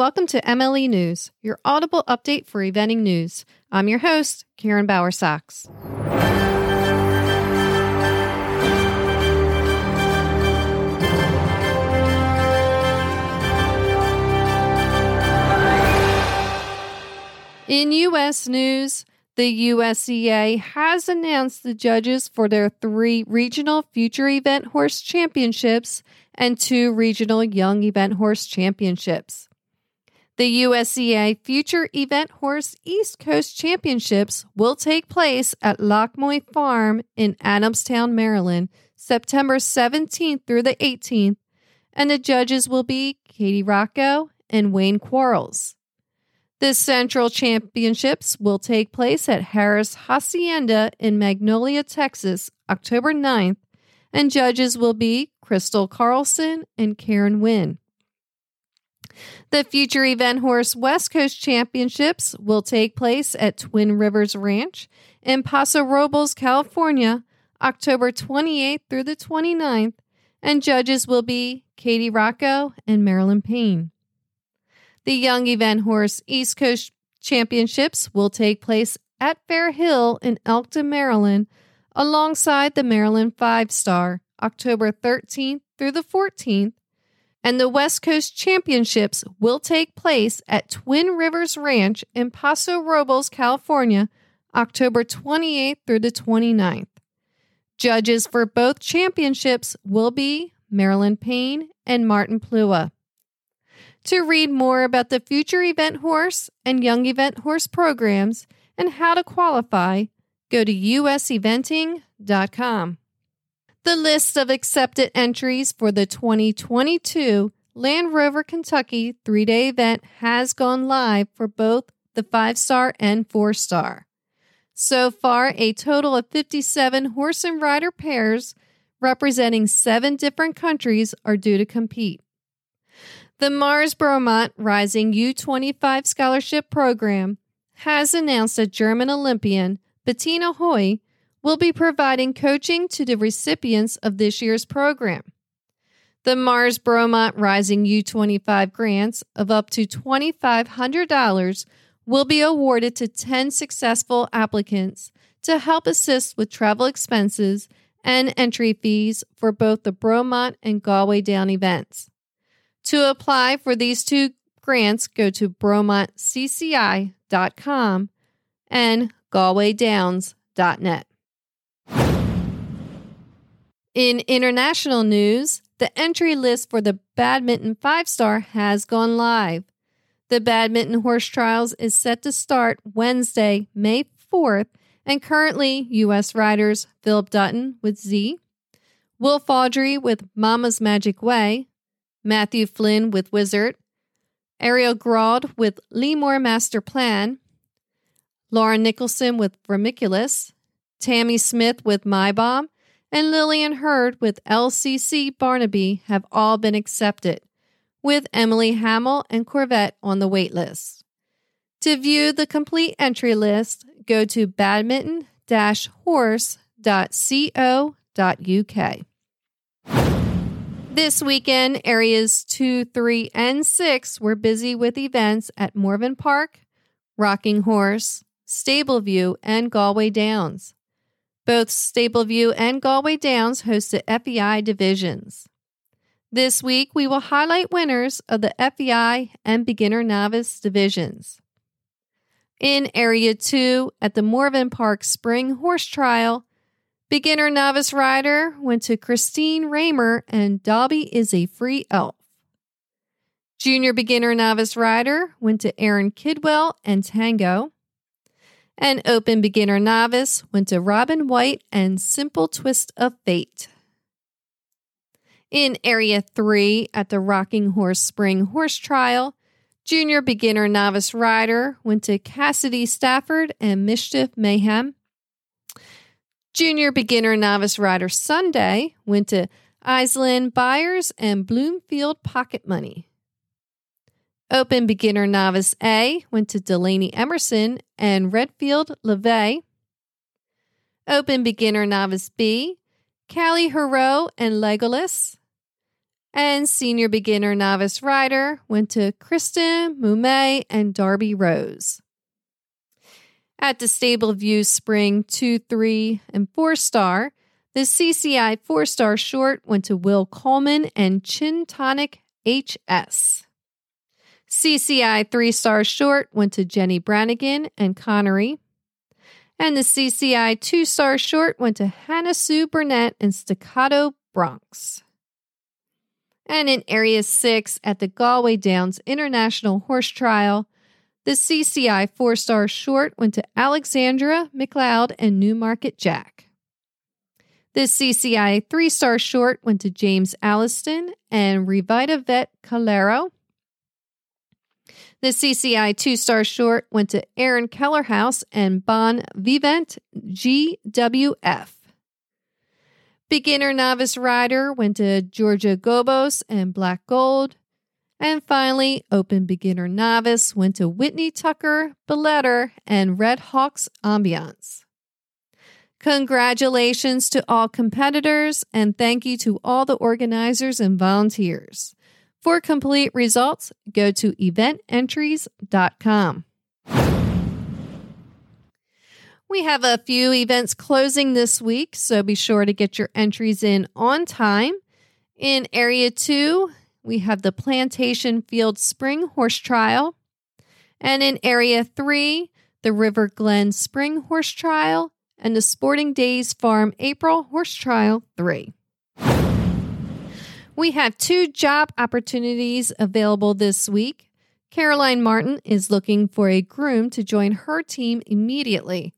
Welcome to MLE News, your audible update for eventing news. I'm your host, Karen Bauer Sachs. In U.S. news, the USEA has announced the judges for their three regional future event horse championships and two regional young event horse championships. The USEA Future Event Horse East Coast Championships will take place at Loch Moy Farm in Adamstown, Maryland, September 17th through the 18th, and the judges will be Katie Rocco and Wayne Quarles. The Central Championships will take place at Harris Hacienda in Magnolia, Texas, October 9th, and judges will be Crystal Carlson and Karen Wynn. The future Event Horse West Coast Championships will take place at Twin Rivers Ranch in Paso Robles, California, October 28th through the 29th, and judges will be Katie Rocco and Marilyn Payne. The Young Event Horse East Coast Championships will take place at Fair Hill in Elkton, Maryland, alongside the Maryland Five Star, October 13th through the 14th, and the West Coast Championships will take place at Twin Rivers Ranch in Paso Robles, California, October 28th through the 29th. Judges for both championships will be Marilyn Payne and Martin Plewa. To read more about the future event horse and young event horse programs and how to qualify, go to useventing.com. The list of accepted entries for the 2022 Land Rover Kentucky three day event has gone live for both the five star and four star. So far, a total of 57 horse and rider pairs representing seven different countries are due to compete. The Mars Bromont Rising U25 Scholarship Program has announced that German Olympian Bettina Hoy will be providing coaching to the recipients of this year's program. The Mars Bromont Rising U25 grants of up to $2,500 will be awarded to 10 successful applicants to help assist with travel expenses and entry fees for both the Bromont and Galway Down events. To apply for these two grants, go to bromontcci.com and galwaydowns.net. In international news, the entry list for the Badminton 5 Star has gone live. The Badminton Horse Trials is set to start Wednesday, May 4th, and currently U.S. riders Philip Dutton with Z, Will Faudree with Mama's Magic Way, Matthew Flynn with Wizard, Ariel Grald with Leamore Master Plan, Lauren Nicholson with Vermiculus, Tamie Smith with Mai Baum, and Lillian Heard with LCC Barnaby have all been accepted, with Emily Hamel and Corvette on the waitlist. To view the complete entry list, go to badminton horse.co.uk. This weekend, areas 2, 3, and 6 were busy with events at Morven Park, Rocking Horse, Stableview, and Galway Downs. Both Stableview and Galway Downs hosted FEI divisions. This week, we will highlight winners of the FEI and beginner novice divisions. In Area 2 at the Morven Park Spring Horse Trial, beginner novice rider went to Christine Raymer and Dobby is a free elf. Junior beginner novice rider went to Aaron Kidwell and Tango and Open Beginner Novice went to Robin White and Simple Twist of Fate. In Area 3 at the Rocking Horse Spring Horse Trial, Junior Beginner Novice Rider went to Cassidy Stafford and Mischief Mayhem. Junior Beginner Novice Rider Sunday went to Island Buyers and Bloomfield Pocket Money. Open Beginner Novice A went to Delaney Emerson and Redfield LeVay. Open Beginner Novice B, Callie Hero and Legolas. And senior beginner novice rider went to Kristen Mumay and Darby Rose. At the Stable View Spring 2, 3, and 4 star, the CCI 4 star short went to Will Coleman and Chin Tonic HS. CCI 3 star short went to Jennie Brannigan and Connery. And the CCI 2 star short went to Hannah Sue Burnett and Staccato Bronx. And in Area 6 at the Galway Downs International Horse Trial, the CCI four star short went to Alexandra McLeod and Newmarket Jack. The CCI three star short went to James Alliston and Revita Vet Calero. The CCI two star short went to Aaron Kellerhouse and Bon Vivant GWF. Beginner novice rider went to Georgia Gobos and Black Gold. And finally, Open Beginner Novice went to Whitney Tucker, Belletter, and Red Hawks Ambiance. Congratulations to all competitors, and thank you to all the organizers and volunteers. For complete results, go to evententries.com. We have a few events closing this week, so be sure to get your entries in on time. In Area 2, we have the Plantation Field Spring Horse Trial. And in Area 3, the River Glen Spring Horse Trial and the Sporting Days Farm April Horse Trial 3. We have two job opportunities available this week. Caroline Martin is looking for a groom to join her team immediately.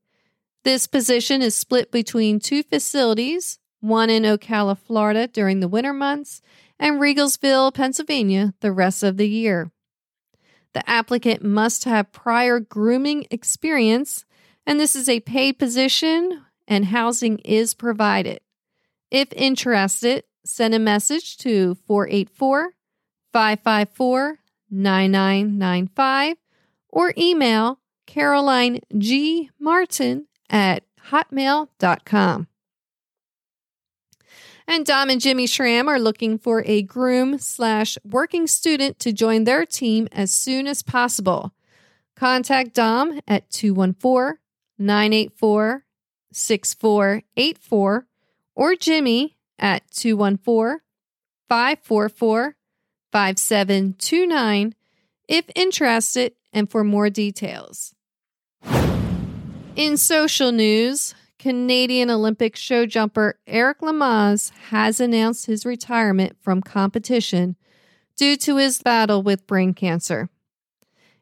This position is split between two facilities, one in Ocala, Florida during the winter months, and Riegelsville, Pennsylvania, the rest of the year. The applicant must have prior grooming experience, and this is a paid position, and housing is provided. If interested, send a message to 484 554 9995 or email Caroline G. Martin at hotmail.com. And Dom and Jimmy Schramm are looking for a groom slash working student to join their team as soon as possible. Contact Dom at 214 984 6484 or Jimmy at 214 544 5729 if interested and for more details. In social news, Canadian Olympic show jumper Eric Lamaze has announced his retirement from competition due to his battle with brain cancer.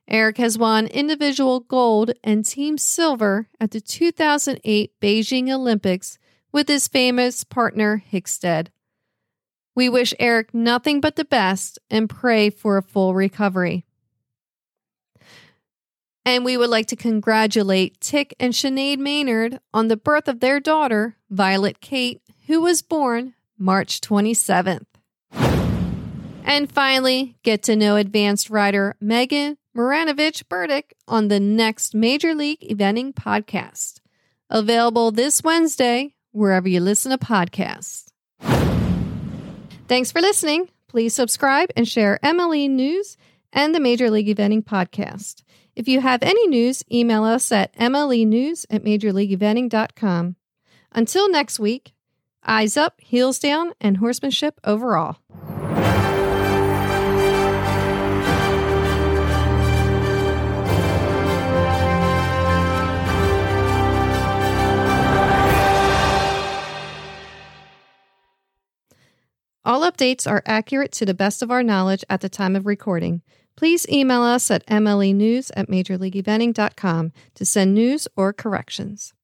Eric has won individual gold and team silver at the 2008 Beijing Olympics with his famous partner Hickstead. We wish Eric nothing but the best and pray for a full recovery. And we would like to congratulate Tik and Sinead Maynard on the birth of their daughter, Violet Kate, who was born March 27th. And finally, get to know advanced rider Megan Maranovich Burdick on the next Major League Eventing podcast. Available this Wednesday, wherever you listen to podcasts. Thanks for listening. Please subscribe and share MLE News and the Major League Eventing podcast. If you have any news, email us at mlenews at majorleagueeventing.com. Until next week, eyes up, heels down, and horsemanship overall. All updates are accurate to the best of our knowledge at the time of recording. Please email us at mlenews at majorleagueeventing.com to send news or corrections.